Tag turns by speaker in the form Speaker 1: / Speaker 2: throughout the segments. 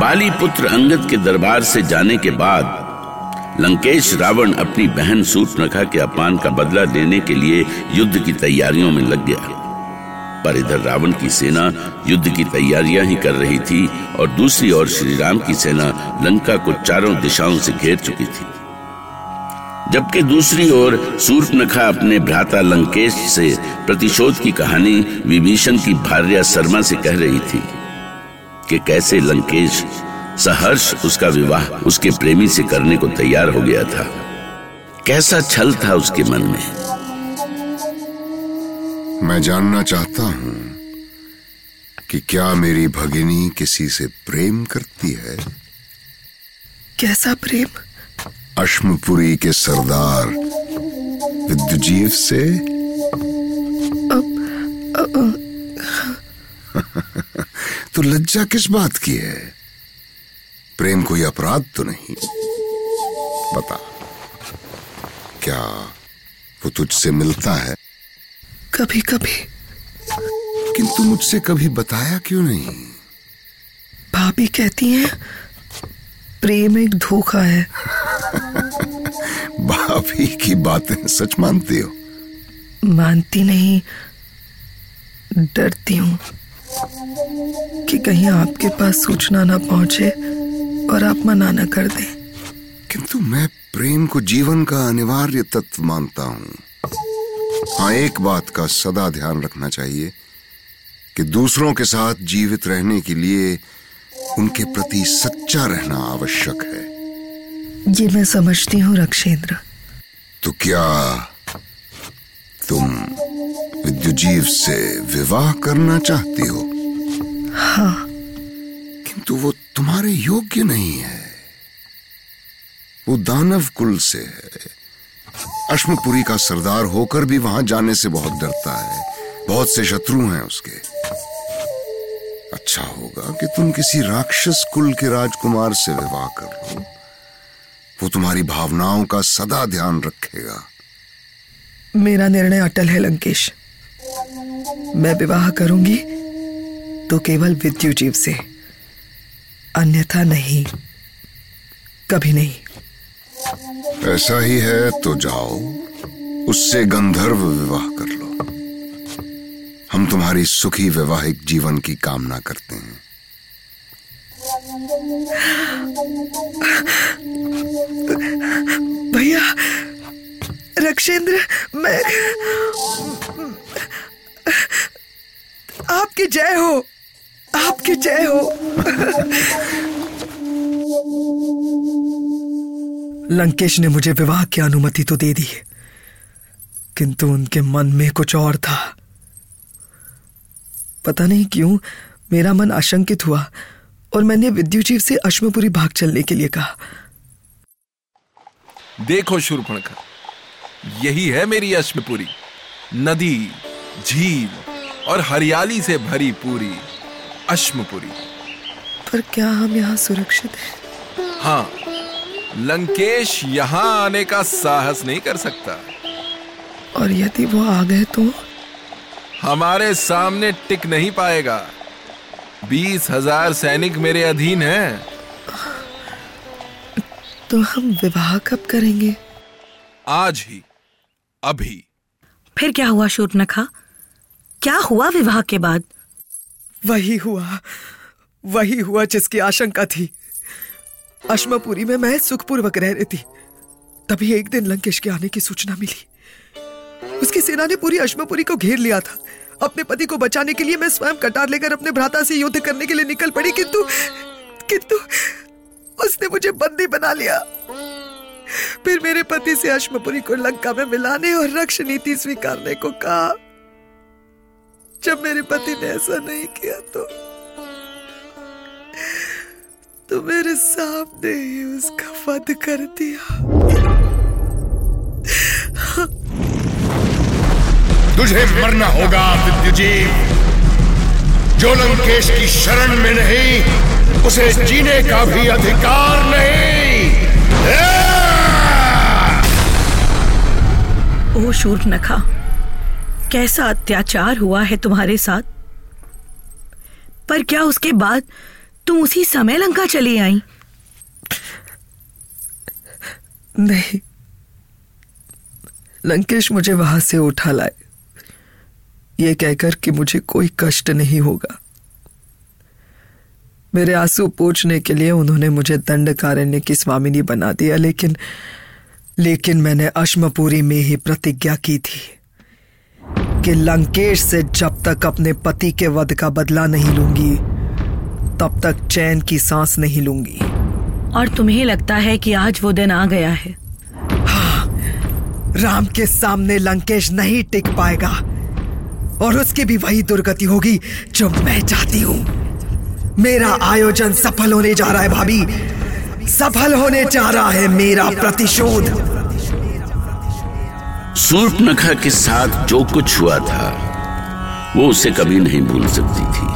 Speaker 1: बाली पुत्र अंगद के दरबार से जाने के बाद, लंकेश रावण अपनी बहन सूर्पनखा के अपमान का बदला लेने के लिए युद्ध की तैयारियों में लग गया। पर इधर रावण की सेना युद्ध की तैयारियाँ ही कर रही थी और दूसरी ओर श्री राम की सेना लंका को चारों दिशाओं से घेर चुकी थी। जबकि दूसरी ओर सूर्पनखा अपने भ्राता लंकेश से प्रतिशोध की कहानी विभीषण की भार्या शर्मा से कह रही थी। कि कैसे लंकेश सहर्ष उसका विवाह उसके प्रेमी से करने को तैयार हो गया था। कैसा छल था उसके मन में?
Speaker 2: मैं जानना चाहता हूँ कि क्या मेरी भगिनी किसी से प्रेम करती है?
Speaker 3: कैसा प्रेम?
Speaker 2: अश्मपुरी के सरदार विद्युजीव से? तो लज्जा किस बात की है? प्रेम कोई अपराध तो नहीं। बता क्या वो तुझसे मिलता है?
Speaker 3: कभी कभी
Speaker 2: किंतु मुझसे कभी बताया क्यों नहीं?
Speaker 3: भाभी कहती हैं प्रेम एक धोखा है।
Speaker 2: भाभी की बातें सच मानती हो?
Speaker 3: मानती नहीं डरती हूँ। कि कहीं आपके पास सूचना ना पहुँचे और आप मना न कर दें।
Speaker 2: किंतु मैं प्रेम को जीवन का अनिवार्य तत्व मानता हूँ। हाँ एक बात का सदा ध्यान रखना चाहिए कि दूसरों के साथ जीवित रहने के लिए उनके प्रति सच्चा रहना आवश्यक है।
Speaker 3: ये मैं समझती हूँ रक्षेंद्र।
Speaker 2: तो क्या तुम विद्युजीव से विवाह करना चाहती हो।
Speaker 3: हाँ।
Speaker 2: किंतु वो तुम्हारे योग्य नहीं है। वो दानव कुल से है। अश्मपुरी का सरदार होकर भी वहाँ जाने से बहुत डरता है। बहुत से शत्रु हैं उसके। अच्छा होगा कि तुम किसी राक्षस कुल के राजकुमार से विवाह कर लो। वो तुम्हारी भावनाओं का सदा ध्यान रखेगा।
Speaker 3: मेरा निर्णय अटल है लंकेश। मैं विवाह करूँगी तो केवल विद्युजीव से। अन्यथा नहीं। कभी नहीं।
Speaker 2: ऐसा ही है तो जाओ उससे गंधर्व विवाह कर लो। हम तुम्हारी सुखी वैवाहिक जीवन की कामना करते हैं।
Speaker 3: भैया रक्षेंद्र मैं आपकी जय हो। आपकी जय हो। लंकेश ने मुझे विवाह की अनुमति तो दे दी किंतु उनके मन में कुछ और था। पता नहीं क्यों, मेरा मन आशंकित हुआ और मैंने विद्युजीव से अश्मपुरी भाग चलने के लिए कहा।
Speaker 4: देखो शूर्पणखा यही है मेरी अश्मपुरी नदी, झील। और हरियाली से भरी पूरी अश्मपुरी।
Speaker 3: पर क्या हम यहाँ सुरक्षित हैं?
Speaker 4: हाँ लंकेश यहाँ आने का साहस नहीं कर सकता।
Speaker 3: और यदि वो आ गए तो?
Speaker 4: हमारे सामने टिक नहीं पाएगा। बीस हज़ार सैनिक मेरे अधीन हैं।
Speaker 3: तो हम विवाह कब करेंगे?
Speaker 4: आज ही अभी।
Speaker 5: फिर क्या हुआ शूर्पणखा क्या हुआ विवाह के बाद?
Speaker 3: वही हुआ। वही हुआ जिसकी आशंका थी। अश्मापुरी में मैं सुखपूर्वक रह रही थी। तभी एक दिन लंकेश के आने की सूचना मिली। उसकी सेना ने पूरी अश्मापुरी को घेर लिया था। अपने पति को बचाने के लिए मैं स्वयं कटार लेकर अपने भ्राता से युद्ध करने के लिए निकल पड़ी, किंतु किंतु उसने मुझे बंदी बना लिया। फिर मेरे पति से अश्मपुरी को लंका में मिलाने और रक्ष नीति स्वीकारने को कहा। जब मेरे पति ने ऐसा नहीं किया तो तो मेरे सामने ही उसका वध कर दिया।
Speaker 2: तुझे मरना होगा विद्युजीव जो लंकेश की शरण में नहीं उसे जीने का भी अधिकार नहीं।
Speaker 5: ओ शूर्पणखा कैसा अत्याचार हुआ है तुम्हारे साथ? पर क्या उसके बाद तुम उसी समय लंका चली आई?
Speaker 3: नहीं। लंकेश मुझे वहाँ से उठा लाए। ये कहकर कि मुझे कोई कष्ट नहीं होगा। मेरे आँसू पूछने के लिए उन्होंने मुझे दंडकारण्य की स्वामिनी बना दिया, लेकिन लेकिन मैंने अश्मपुरी में ही प्रतिज्ञा की थी। कि लंकेश से जब तक अपने पति के वध का बदला नहीं लूँगी तब तक चैन की सांस नहीं लूँगी।
Speaker 5: और तुम्हें लगता है कि आज वो दिन आ गया है?
Speaker 3: राम के सामने लंकेश नहीं टिक पाएगा और उसकी भी वही दुर्गति होगी जो मैं चाहती हूँ। मेरा आयोजन सफल होने जा रहा है भाभी। सफल होने जा रहा है मेरा प्रतिशोध।
Speaker 1: सूर्पनखा के साथ जो कुछ हुआ था, वो उसे कभी नहीं भूल सकती थी।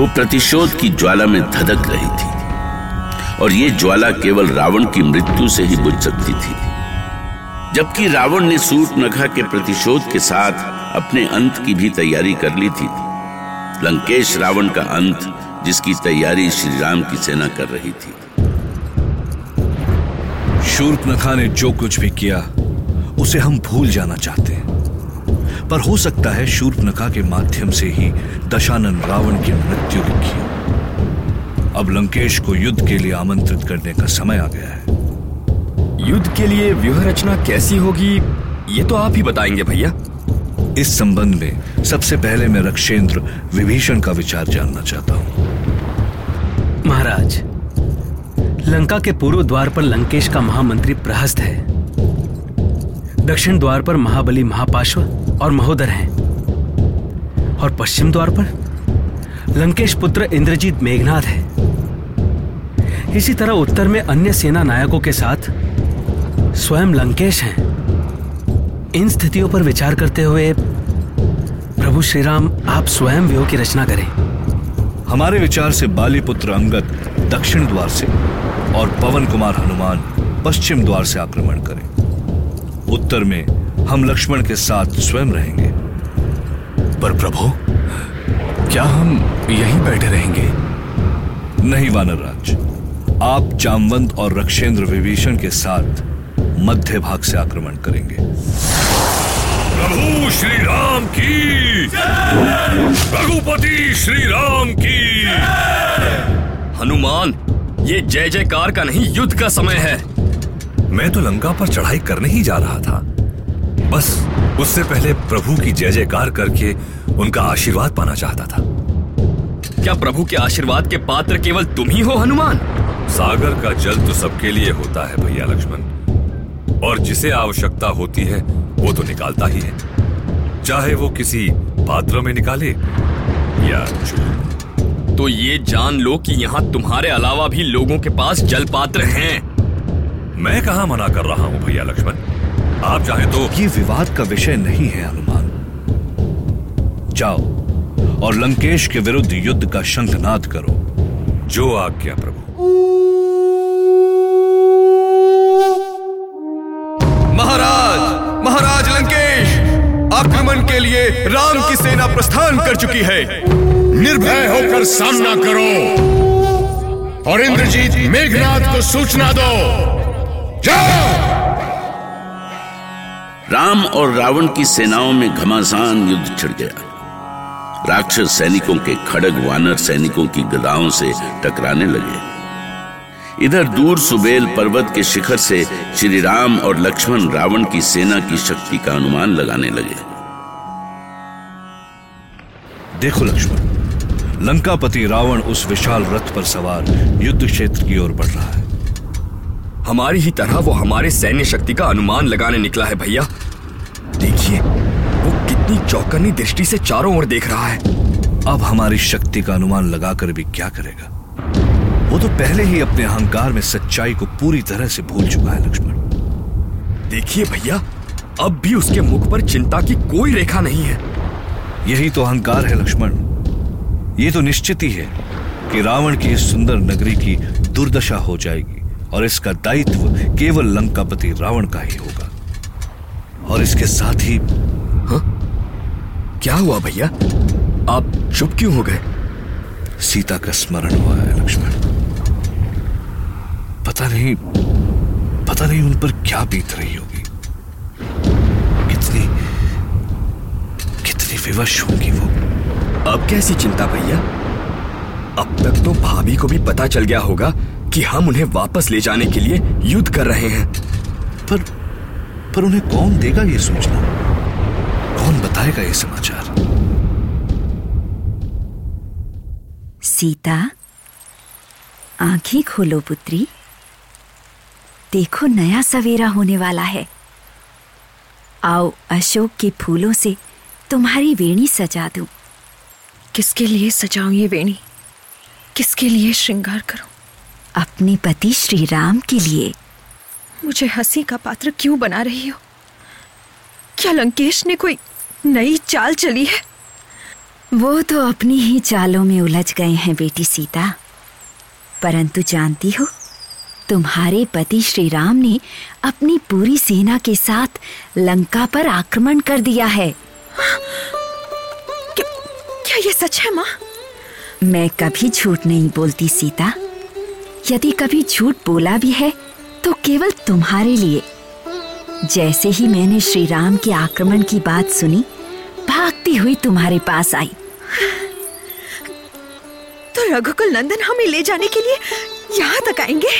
Speaker 1: वो प्रतिशोध की ज्वाला में धधक रही थी और ये ज्वाला केवल रावण की मृत्यु से ही बुझ सकती थी। जबकि रावण ने सूर्पनखा के प्रतिशोध के साथ अपने अंत की भी तैयारी कर ली थी। लंकेश रावण का अंत, जिसकी तैयारी श्री राम की सेना कर रही थी।
Speaker 6: शूर्पनखा ने जो कुछ भी किया उसे हम भूल जाना चाहते हैं। पर हो सकता है शूर्पनखा के माध्यम से ही दशानन रावण की मृत्यु लिखी अब लंकेश को युद्ध के लिए आमंत्रित करने का समय आ गया है।
Speaker 7: युद्ध के लिए व्यूह रचना कैसी होगी ये तो आप ही बताएँगे भैया।
Speaker 6: इस संबंध में सबसे पहले मैं रक्षेंद्र विभीषण का विचार जानना चाहता हूँ।
Speaker 8: महाराज लंका के पूर्व द्वार पर लंकेश का महामंत्री प्रहस्त है। दक्षिण द्वार पर महाबली महापाश्व और महोदर हैं। और पश्चिम द्वार पर लंकेश पुत्र इंद्रजीत मेघनाथ है। इसी तरह उत्तर में अन्य सेना नायकों के साथ स्वयं लंकेश हैं। इन स्थितियों पर विचार करते हुए प्रभु श्री राम आप स्वयं व्यूह की रचना करें।
Speaker 6: हमारे विचार से बाली पुत्र अंगद दक्षिण द्वार से और पवन कुमार हनुमान पश्चिम द्वार से आक्रमण करें। उत्तर में हम लक्ष्मण के साथ स्वयं रहेंगे।
Speaker 7: पर प्रभु, क्या हम यहीं बैठे रहेंगे?
Speaker 6: नहीं वानर राज आप जामवंत और रक्षेंद्र विभीषण के साथ मध्य भाग से आक्रमण करेंगे।
Speaker 9: प्रभु श्री राम की! रघुपति श्री राम की!
Speaker 7: हनुमान, ये जय जयकार का नहीं, युद्ध का समय है।
Speaker 9: मैं तो लंका पर चढ़ाई करने ही जा रहा था। बस उससे पहले प्रभु की जय जयकार करके उनका आशीर्वाद पाना चाहता था।
Speaker 7: क्या प्रभु के आशीर्वाद के पात्र केवल तुम ही हो हनुमान?
Speaker 9: सागर का जल तो सबके लिए होता है भैया लक्ष्मण। और जिसे आवश्यकता होती है वो तो निकालता ही है। चाहे वो किसी पात्र में निकाले या
Speaker 7: तो ये जान लो कि यहाँ तुम्हारे अलावा भी लोगों के पास जल पात्र हैं।
Speaker 9: मैं कहा मना कर रहा हूँ भैया लक्ष्मण? आप चाहे तो
Speaker 6: ये विवाद का विषय नहीं है हनुमान। जाओ और लंकेश के विरुद्ध युद्ध का शंखनाद करो।
Speaker 9: जो आज्ञा प्रभु।
Speaker 7: महाराज महाराज लंकेश आक्रमण के लिए राम की सेना प्रस्थान कर चुकी है।
Speaker 2: निर्भय होकर सामना करो और इंद्रजीत मेघनाथ को सूचना दो।
Speaker 1: राम और रावण की सेनाओं में घमासान युद्ध छिड़ गया। राक्षस सैनिकों के खड़ग वानर सैनिकों की गदाओं से टकराने लगे। इधर दूर सुबेल पर्वत के शिखर से श्री राम और लक्ष्मण रावण की सेना की शक्ति का अनुमान लगाने लगे।
Speaker 6: देखो लक्ष्मण, लंकापति रावण उस विशाल रथ पर सवार युद्ध क्षेत्र की ओर बढ़ रहा है।
Speaker 7: हमारी ही तरह वो हमारे सैन्य शक्ति का अनुमान लगाने निकला है, भैया। देखिए, वो कितनी चौकन्नी दृष्टि से चारों ओर देख रहा है।
Speaker 6: अब हमारी शक्ति का अनुमान लगाकर भी क्या करेगा? वो तो पहले ही अपने अहंकार में सच्चाई को पूरी तरह से भूल चुका है, लक्ष्मण।
Speaker 7: देखिए, भैया, अब भी उसके मुख पर चिंता की कोई रेखा नहीं है।
Speaker 6: यही तो अहंकार है, लक्ष्मण। ये तो निश्चित ही है कि रावण की इस सुंदर नगरी की दुर्दशा हो जाएगी। और इसका दायित्व केवल लंकापति रावण का ही होगा। और इसके साथ ही हा?
Speaker 7: क्या हुआ भैया? आप चुप क्यों हो गए?
Speaker 6: सीता का स्मरण हुआ है लक्ष्मण। पता नहीं पता नहीं उन पर क्या बीत रही होगी। कितनी कितनी विवश होगी वो।
Speaker 7: अब कैसी चिंता भैया? अब तक तो भाभी को भी पता चल गया होगा कि हम उन्हें वापस ले जाने के लिए युद्ध कर रहे हैं।
Speaker 6: पर पर उन्हें कौन देगा ये सूचना? कौन बताएगा ये समाचार?
Speaker 10: सीता आँखें खोलो पुत्री। देखो नया सवेरा होने वाला है। आओ अशोक के फूलों से तुम्हारी वेणी सजा दूँ।
Speaker 11: किसके लिए सजाऊं ये वेणी? किसके लिए श्रृंगार करूँ?
Speaker 10: अपने पति श्री राम के लिए।
Speaker 11: मुझे हँसी का पात्र क्यों बना रही हो? क्या लंकेश ने कोई नई चाल चली है?
Speaker 10: वो तो अपनी ही चालों में उलझ गए हैं बेटी सीता। परंतु जानती हो तुम्हारे पति श्री राम ने अपनी पूरी सेना के साथ लंका पर आक्रमण कर दिया है।
Speaker 11: क्या, क्या ये सच है माँ?
Speaker 10: मैं कभी झूठ नहीं बोलती सीता। यदि कभी झूठ बोला भी है तो केवल तुम्हारे लिए। जैसे ही मैंने श्री राम के आक्रमण की बात सुनी भागती हुई तुम्हारे पास आई।
Speaker 11: तो रघुकुल नंदन हमें ले जाने के लिए यहाँ तक आएँगे?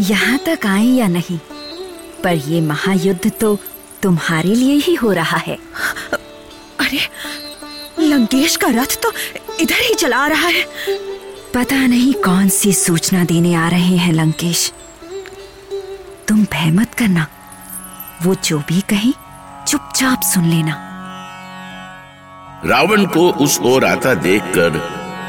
Speaker 10: यहाँ तक आए या नहीं? पर ये महायुद्ध तो तुम्हारे लिए ही हो रहा है।
Speaker 11: अरे लंकेश का रथ तो इधर ही चला आ रहा है।
Speaker 10: पता नहीं कौन सी सूचना देने आ रहे हैं, लंकेश। तुम भय मत करना। वो जो भी कहे, चुपचाप सुन लेना।
Speaker 1: रावण को उस ओर आता देखकर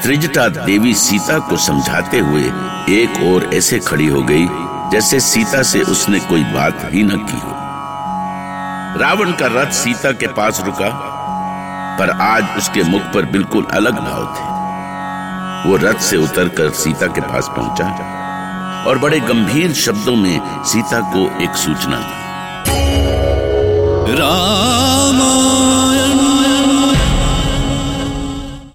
Speaker 1: त्रिजटा देवी सीता को समझाते हुए एक ओर ऐसे खड़ी हो गई, जैसे सीता से उसने कोई बात ही न की हो। रावण का रथ सीता के पास रुका, पर आज उसके मुख पर बिल्कुल अलग भाव थे। वो रथ से उतरकर सीता के पास पहुँचा और बड़े गंभीर शब्दों में सीता को एक सूचना दी।
Speaker 12: रामा